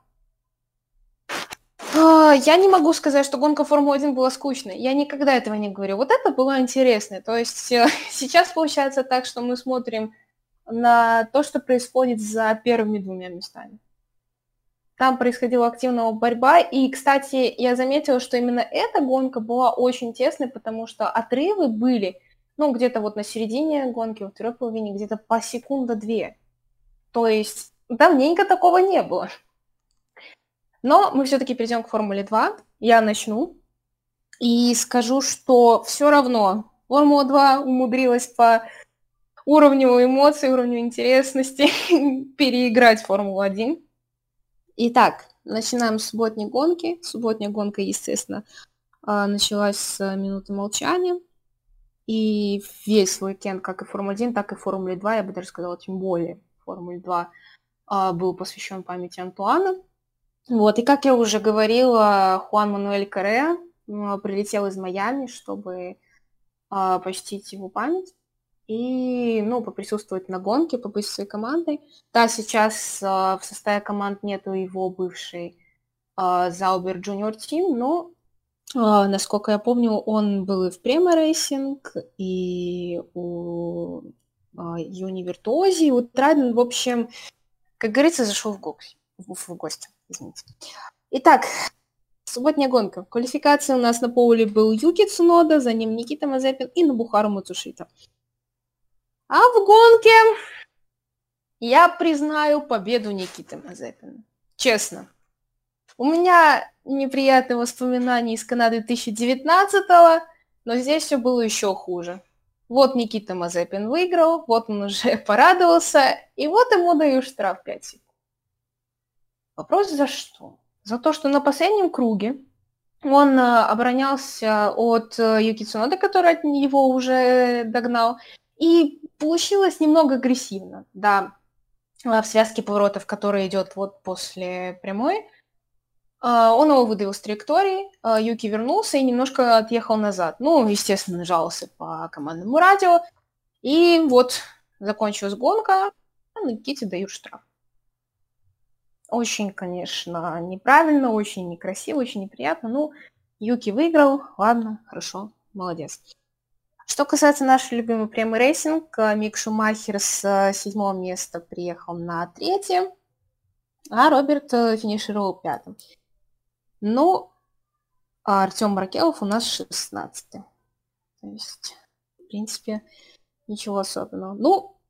А, я не могу сказать, что гонка Формулы-1 была скучной. Я никогда этого не говорю. Вот это было интересно. То есть э, сейчас получается так, что мы смотрим на то, что происходит за первыми двумя местами. Там происходила активная борьба, и, кстати, я заметила, что именно эта гонка была очень тесной, потому что отрывы были, ну, где-то вот на середине гонки, во второй половине, где-то по секунда-две. То есть давненько такого не было. Но мы все-таки перейдем к Формуле 2. Я начну и скажу, что все равно Формула 2 умудрилась по уровню эмоций, уровню интересности переиграть Формулу-1. Итак, начинаем с субботней гонки. Субботняя гонка, естественно, а, началась с минуты молчания. И весь уикенд, как и Формула-1, так и Формуле 2, я бы даже сказала, тем более Формуле 2, а, был посвящен памяти Антуана. Вот, и как я уже говорила, Хуан Мануэль Каре прилетел из Майами, чтобы а, почтить его память и, ну, поприсутствовать на гонке, побыть своей командой. Да, сейчас а, в составе команд нету его бывшей а, Sauber Junior Team, но, а, насколько я помню, он был и в Prema Racing, и у а, Uni и у Trident, в общем, как говорится, зашел в, гости. в, в гости извините. Итак, субботняя гонка. Квалификация у нас на поле был Юки Цунода, за ним Никита Мазепин и Набухару Мацушита. А в гонке я признаю победу Никиты Мазепина. Честно. У меня неприятные воспоминания из Канады 2019 но здесь все было еще хуже. Вот Никита Мазепин выиграл, вот он уже порадовался, и вот ему даю штраф 5 секунд. Вопрос за что? За то, что на последнем круге он э, оборонялся от э, Юки Цунода, который от него уже догнал, и получилось немного агрессивно, да, в связке поворотов, которая идет вот после прямой. А, он его выдавил с траектории, а, Юки вернулся и немножко отъехал назад. Ну, естественно, нажался по командному радио. И вот закончилась гонка, а Никите дают штраф. Очень, конечно, неправильно, очень некрасиво, очень неприятно. Ну, Юки выиграл, ладно, хорошо, молодец. Что касается нашей любимой Prema Racing, э, Мик Шумахер с э, седьмого места приехал на третье, а Роберт э, финишировал пятым. Ну, а Артем Маркелов у нас шестнадцатый. То есть, в принципе, ничего особенного. Ну,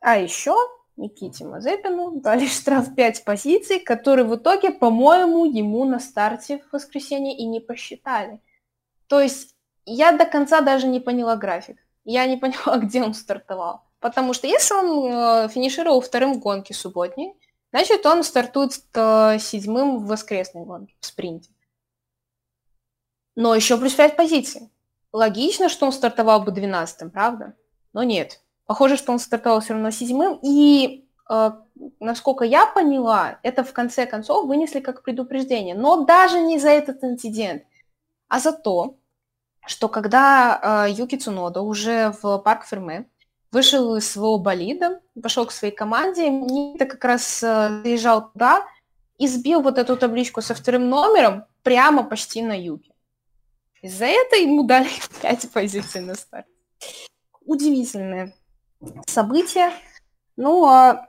а еще Никите Мазепину дали штраф 5 позиций, который в итоге, по-моему, ему на старте в воскресенье и не посчитали. То есть я до конца даже не поняла график. Я не поняла, где он стартовал. Потому что если он э, финишировал вторым в гонке субботней, значит, он стартует э, седьмым в воскресной гонке, в спринте. Но еще плюс 5 позиций. Логично, что он стартовал бы 12 правда? Но нет. Похоже, что он стартовал все равно седьмым, и, э, насколько я поняла, это в конце концов вынесли как предупреждение. Но даже не за этот инцидент, а за то, что когда э, Юки Цунода уже в парк Ферме вышел из своего болида, пошел к своей команде, Никита как раз э, заезжал туда и сбил вот эту табличку со вторым номером прямо почти на Юки. Из-за этого ему дали 5 позиций на старт. Удивительное события. Ну, а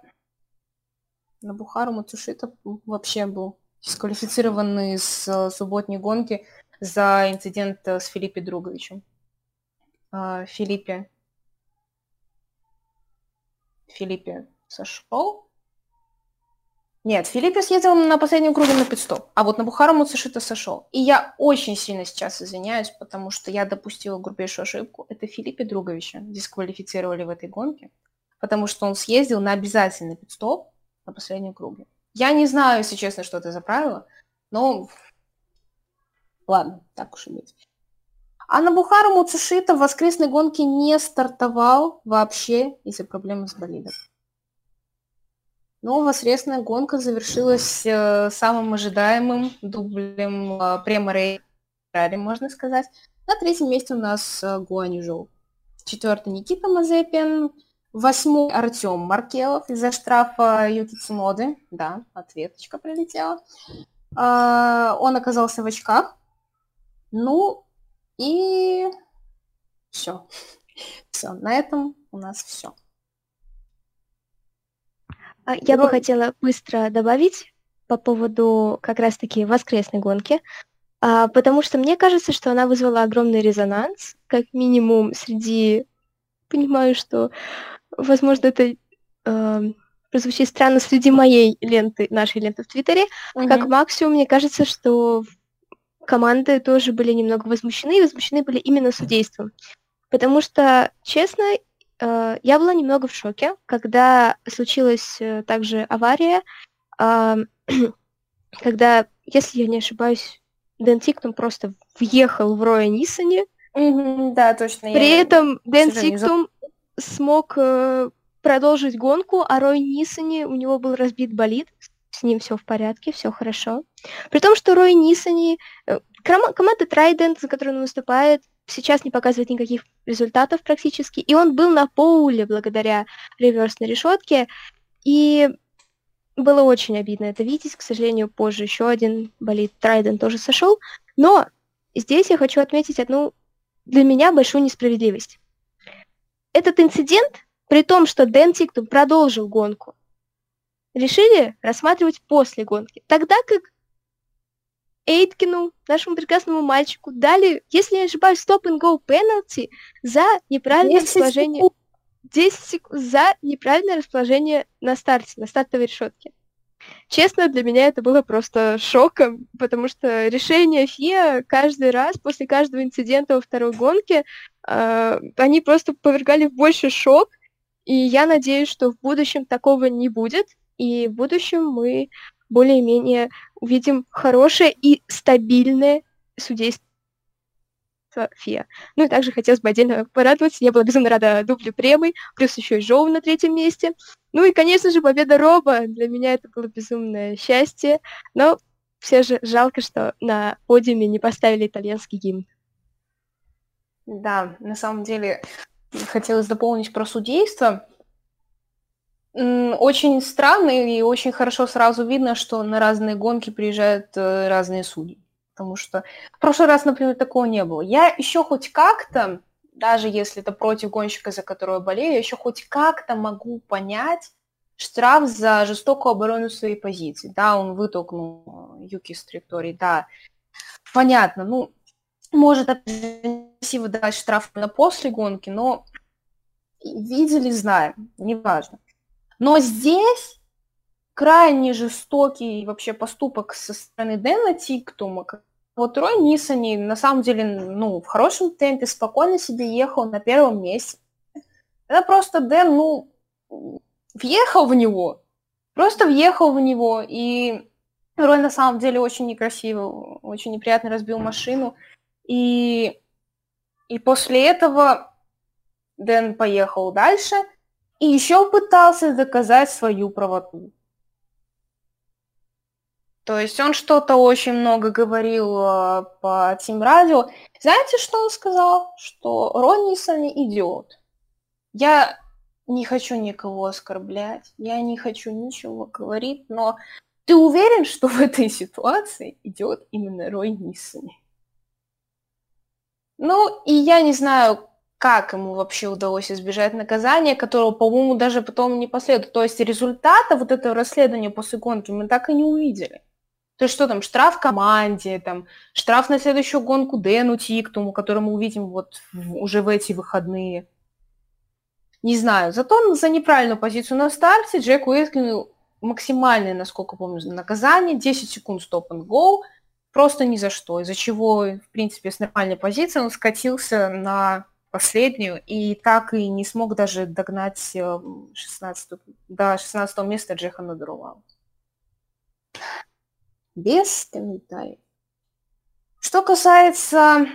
на Бухару Мацушита вообще был дисквалифицированный с э, субботней гонки за инцидент э, с Филиппе Друговичем. А, Филиппе... Филиппе сошел? Нет, Филиппе съездил на последнем круге на пидстоп, а вот на Бухару Муцушита сошел. И я очень сильно сейчас извиняюсь, потому что я допустила грубейшую ошибку. Это Филиппе Друговича дисквалифицировали в этой гонке, потому что он съездил на обязательный пидстоп на последнем круге. Я не знаю, если честно, что это за правило, но ладно, так уж и быть. А на Бухару Муцушита в воскресной гонке не стартовал вообще из-за проблемы с болидом. Но воскресная гонка завершилась э, самым ожидаемым дублем э, према Рейрари, можно сказать. На третьем месте у нас э, Гуаньжоу. Четвертый Никита Мазепин, Восьмой Артем Маркелов из-за штрафа Юки Цуноды. Да, ответочка прилетела. А, он оказался в очках. Ну, и все. Все, на этом у нас все. А, я бы хотела быстро добавить по поводу как раз-таки воскресной гонки, а, потому что мне кажется, что она вызвала огромный резонанс, как минимум среди... Понимаю, что, возможно, это э, прозвучит странно среди моей ленты, нашей ленты в Твиттере, угу. как максимум, мне кажется, что команды тоже были немного возмущены, и возмущены были именно судейством. Потому что, честно, э, я была немного в шоке, когда случилась э, также авария, э, когда, если я не ошибаюсь, Дэн Тиктум просто въехал в Роя. Mm-hmm, да, точно. При я... этом Дэн Тиктум смог э, продолжить гонку, а Рой Ниссани, у него был разбит болид, с ним все в порядке, все хорошо. При том, что Рой Ниссани, э, команда Трайдент, за которую он выступает, сейчас не показывает никаких результатов практически, и он был на поуле благодаря реверсной решетке, и было очень обидно это видеть. К сожалению, позже еще один болит Трайден тоже сошел. Но здесь я хочу отметить одну для меня большую несправедливость. Этот инцидент, при том, что Дэн Тиктум продолжил гонку, решили рассматривать после гонки. Тогда как Эйткину, нашему прекрасному мальчику, дали, если я не ошибаюсь, стоп-and-go penalty за неправильное расположение... 10 секунд за неправильное расположение на старте, на стартовой решетке. Честно, для меня это было просто шоком, потому что решение ФИА каждый раз после каждого инцидента во второй гонке э, они просто повергали в больший шок, и я надеюсь, что в будущем такого не будет, и в будущем мы более-менее увидим хорошее и стабильное судейство ФИА. Ну и также хотелось бы отдельно порадоваться. Я была безумно рада дублю премии, плюс еще и Жоу на третьем месте. Ну и, конечно же, победа Роба. Для меня это было безумное счастье. Но все же жалко, что на подиуме не поставили итальянский гимн. Да, на самом деле хотелось дополнить про судейство. Очень странно и очень хорошо сразу видно, что на разные гонки приезжают э, разные судьи потому что в прошлый раз, например, такого не было. Я еще хоть как-то, даже если это против гонщика, за которого болею, я еще хоть как-то могу понять штраф за жестокую оборону своей позиции. Да, он вытолкнул Юки с траектории, да. Понятно, ну, может, красиво дать штраф на после гонки, но видели, знаем, неважно. Но здесь крайне жестокий вообще поступок со стороны Дэна Тиктума. Вот Рой Нисани на самом деле ну, в хорошем темпе спокойно себе ехал на первом месте. Это просто Дэн, ну, въехал в него. Просто въехал в него. И Рой на самом деле очень некрасиво, очень неприятно разбил машину. И, и после этого Дэн поехал дальше и еще пытался доказать свою правоту. То есть он что-то очень много говорил э, по Тим Радио. Знаете, что он сказал? Что Роннисон идиот. Я не хочу никого оскорблять, я не хочу ничего говорить, но ты уверен, что в этой ситуации идет именно Рой Ниссони? Ну, и я не знаю, как ему вообще удалось избежать наказания, которого, по-моему, даже потом не последует. То есть результата вот этого расследования после гонки мы так и не увидели. То есть что там, штраф команде, там, штраф на следующую гонку Дэну Тиктуму, который мы увидим вот уже в эти выходные. Не знаю. Зато за неправильную позицию на старте Джек Уиткину максимальное, насколько помню, наказание, 10 секунд стоп and go, просто ни за что, из-за чего, в принципе, с нормальной позиции он скатился на последнюю и так и не смог даже догнать 16 э, до 16 места Джеха Надурувала без комментариев. Что касается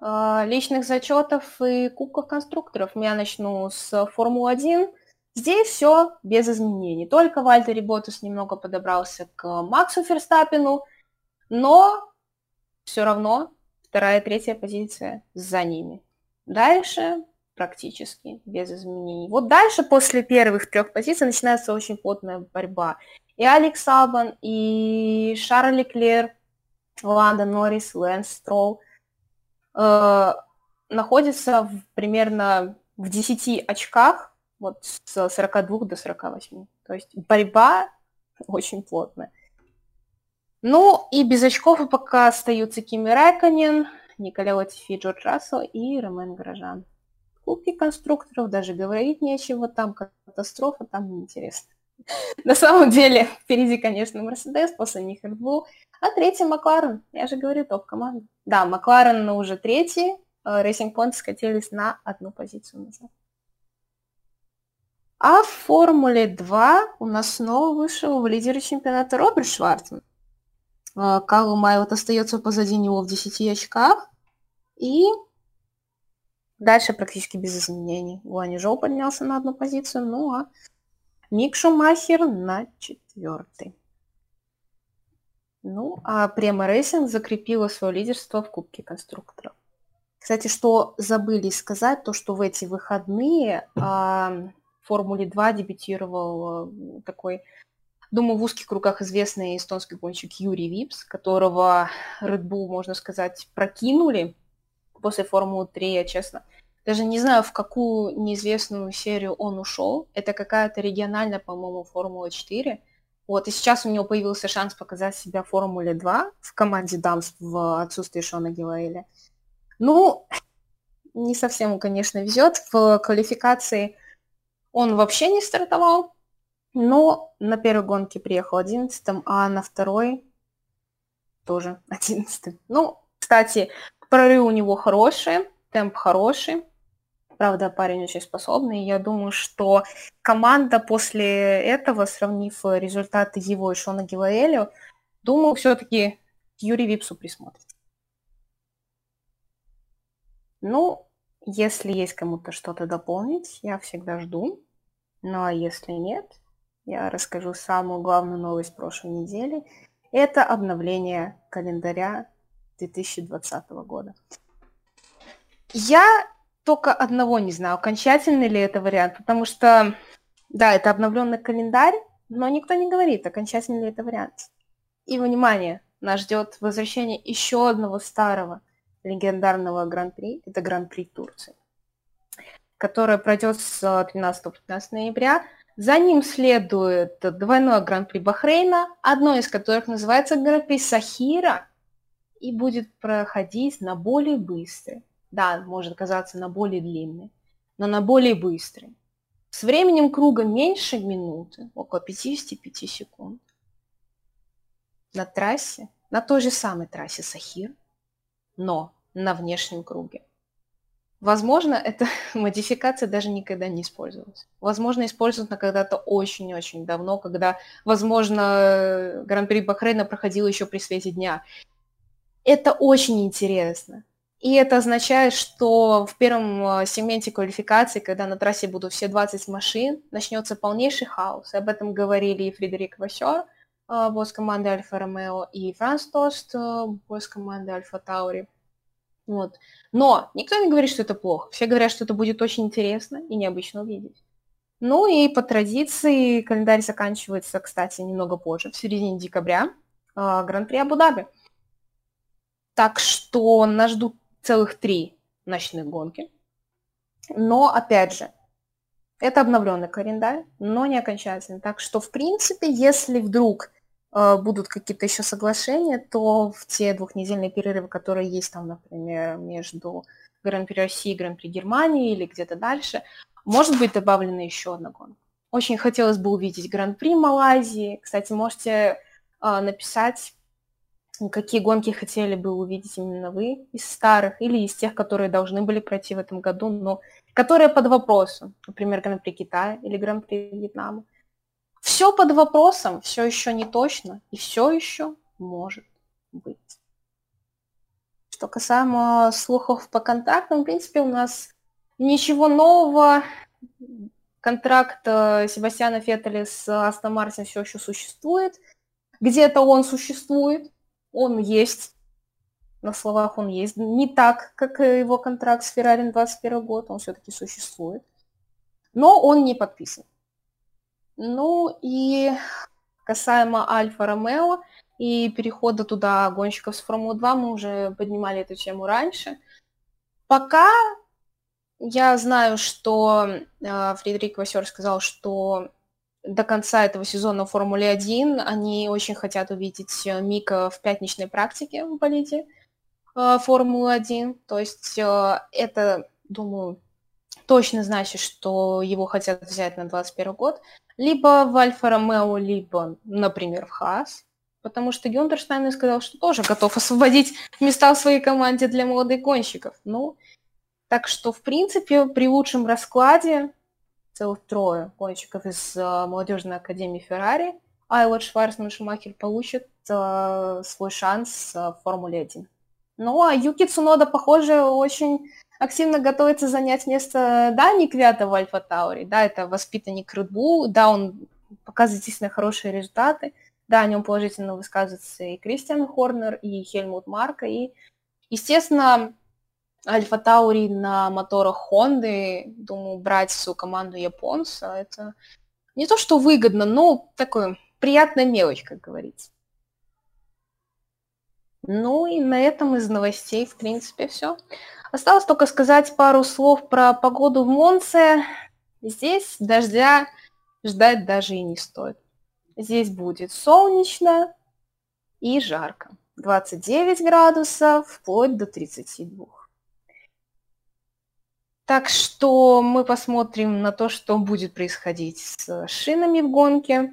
э, личных зачетов и кубков конструкторов, я начну с Формулы-1. Здесь все без изменений. Только Валттери Боттас немного подобрался к Максу Ферстаппену, но все равно вторая и третья позиция за ними. Дальше практически без изменений. Вот дальше, после первых трех позиций, начинается очень плотная борьба. И Алекс Албан, и Шарль Леклер, Ландо Норрис, Лэнс Стролл э, находятся в, примерно в 10 очках, вот с 42 до 48. То есть борьба очень плотная. Ну и без очков пока остаются Кими Райконен, Николя Латифи, Джордж Рассел и Ромен Грожан. Кубки конструкторов даже говорить нечего, там катастрофа, там неинтересно. На самом деле, впереди, конечно, Мерседес, после них Red Bull, а третий Макларен. Я же говорю, топ-команда. Да, Макларен уже третий, Racing Point скатились на одну позицию назад. А в Формуле 2 у нас снова вышел в лидере чемпионата Роберт Шварцман. Калу Майлот остается позади него в 10 очках. И дальше практически без изменений. Гуани Жоу поднялся на одну позицию, ну а Мик Шумахер на четвертый. Ну, а Prema Racing закрепила свое лидерство в Кубке конструкторов. Кстати, что забыли сказать, то, что в эти выходные а, в Формуле 2 дебютировал а, такой, думаю, в узких кругах известный эстонский гонщик Юри Випс, которого Red Bull, можно сказать, прокинули после Формулы 3, я честно. Даже не знаю, в какую неизвестную серию он ушел. Это какая-то региональная, по-моему, Формула 4. Вот, и сейчас у него появился шанс показать себя в Формуле 2 в команде Дамс в отсутствии Шона Гилаэля. Ну, не совсем, конечно, везет. В квалификации он вообще не стартовал, но на первой гонке приехал 11 а на второй тоже 11 Ну, кстати, прорыв у него хороший, темп хороший. Правда, парень очень способный. Я думаю, что команда после этого, сравнив результаты его и Шона Гилаэлю, думаю, все-таки Юрий Випсу присмотрит. Ну, если есть кому-то что-то дополнить, я всегда жду. Ну а если нет, я расскажу самую главную новость прошлой недели. Это обновление календаря 2020 года. Я только одного не знаю, окончательный ли это вариант, потому что, да, это обновленный календарь, но никто не говорит, окончательный ли это вариант. И, внимание, нас ждет возвращение еще одного старого легендарного Гран-при, это Гран-при Турции, которое пройдет с 13 по 15 ноября. За ним следует двойное Гран-при Бахрейна, одно из которых называется Гран-при Сахира, и будет проходить на более быстрый, да, может казаться на более длинный, но на более быстрый. С временем круга меньше минуты, около 55 секунд. На трассе, на той же самой трассе Сахир, но на внешнем круге. Возможно, эта модификация даже никогда не использовалась. Возможно, использована когда-то очень-очень давно, когда, возможно, Гран-при Бахрейна проходил еще при свете дня. Это очень интересно. И это означает, что в первом э, сегменте квалификации, когда на трассе будут все 20 машин, начнется полнейший хаос. Об этом говорили и Фредерик Васер, э, босс команды Альфа Ромео, и Франс Тост, э, босс команды Альфа Таури. Вот. Но никто не говорит, что это плохо. Все говорят, что это будет очень интересно и необычно увидеть. Ну и по традиции календарь заканчивается, кстати, немного позже, в середине декабря, Гран-при Абу-Даби. Так что нас ждут целых три ночных гонки. Но, опять же, это обновленный календарь, но не окончательный. Так что, в принципе, если вдруг э, будут какие-то еще соглашения, то в те двухнедельные перерывы, которые есть там, например, между Гран-при России и Гран-при Германии или где-то дальше, может быть добавлена еще одна гонка. Очень хотелось бы увидеть Гран-при Малайзии. Кстати, можете э, написать Какие гонки хотели бы увидеть именно вы из старых или из тех, которые должны были пройти в этом году, но которые под вопросом, например, Гран-при Китая или Гран-при Вьетнама. Все под вопросом, все еще не точно и все еще может быть. Что касаемо слухов по контрактам, в принципе, у нас ничего нового. Контракт э, Себастьяна Феттеля с Астон Мартин все еще существует. Где-то он существует, он есть. На словах он есть. Не так, как его контракт с Феррари на 21 год, он все-таки существует. Но он не подписан. Ну и касаемо Альфа Ромео и перехода туда гонщиков с Формулы-2, мы уже поднимали эту тему раньше. Пока я знаю, что э, Фредерик Васер сказал, что до конца этого сезона Формулы 1 они очень хотят увидеть э, Мика в пятничной практике в болиде э, Формулы 1. То есть э, это, думаю, точно значит, что его хотят взять на 21 год. Либо в Альфа Ромео, либо, например, в Хаас. Потому что Гюнтерштайн сказал, что тоже готов освободить места в своей команде для молодых гонщиков. Ну, так что, в принципе, при лучшем раскладе целых трое гонщиков из uh, молодежной академии Феррари, Айлот Шварцман Шумахер получит uh, свой шанс uh, в Формуле 1. Ну, а Юки Цунода, похоже, очень активно готовится занять место Дани Квята в Альфа Таури. Да, это воспитанник Bull, да, он показывает действительно хорошие результаты, да, о нем положительно высказываются и Кристиан Хорнер, и Хельмут Марка, и, естественно, Альфа Таури на моторах Хонды, думаю, брать всю команду японца, это не то, что выгодно, но такое приятная мелочь, как говорится. Ну и на этом из новостей, в принципе, все. Осталось только сказать пару слов про погоду в Монце. Здесь дождя ждать даже и не стоит. Здесь будет солнечно и жарко. 29 градусов, вплоть до 32. Так что мы посмотрим на то, что будет происходить с шинами в гонке.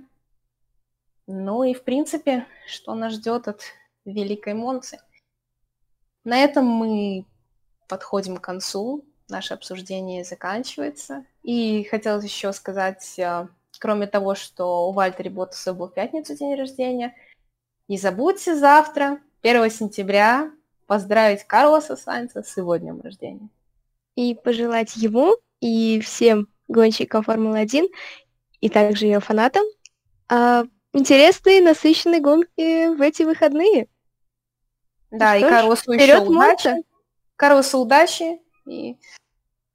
Ну и, в принципе, что нас ждет от Великой Монцы. На этом мы подходим к концу. Наше обсуждение заканчивается. И хотелось еще сказать, э, кроме того, что у Вальтери Ботаса был в пятницу день рождения, не забудьте завтра, 1 сентября, поздравить Карлоса Сайнца с его днем рождения и пожелать ему и всем гонщикам Формулы-1 и также ее фанатам а, интересные, насыщенные гонки в эти выходные. Да, ну, и Карлосу еще удачи. Карлосу удачи и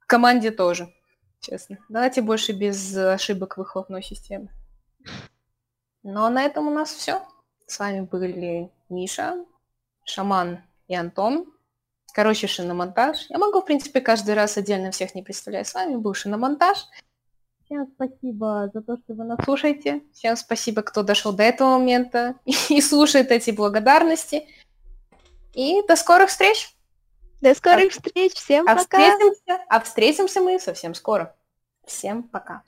команде тоже, честно. Давайте больше без ошибок выхлопной системы. Ну а на этом у нас все. С вами были Миша, Шаман и Антон. Короче, шиномонтаж. Я могу, в принципе, каждый раз отдельно всех не представлять. С вами был шиномонтаж. Всем спасибо за то, что вы нас слушаете. Всем спасибо, кто дошел до этого момента и слушает эти благодарности. И до скорых встреч! До скорых встреч! Всем а пока! Встретимся, а встретимся мы совсем скоро. Всем пока!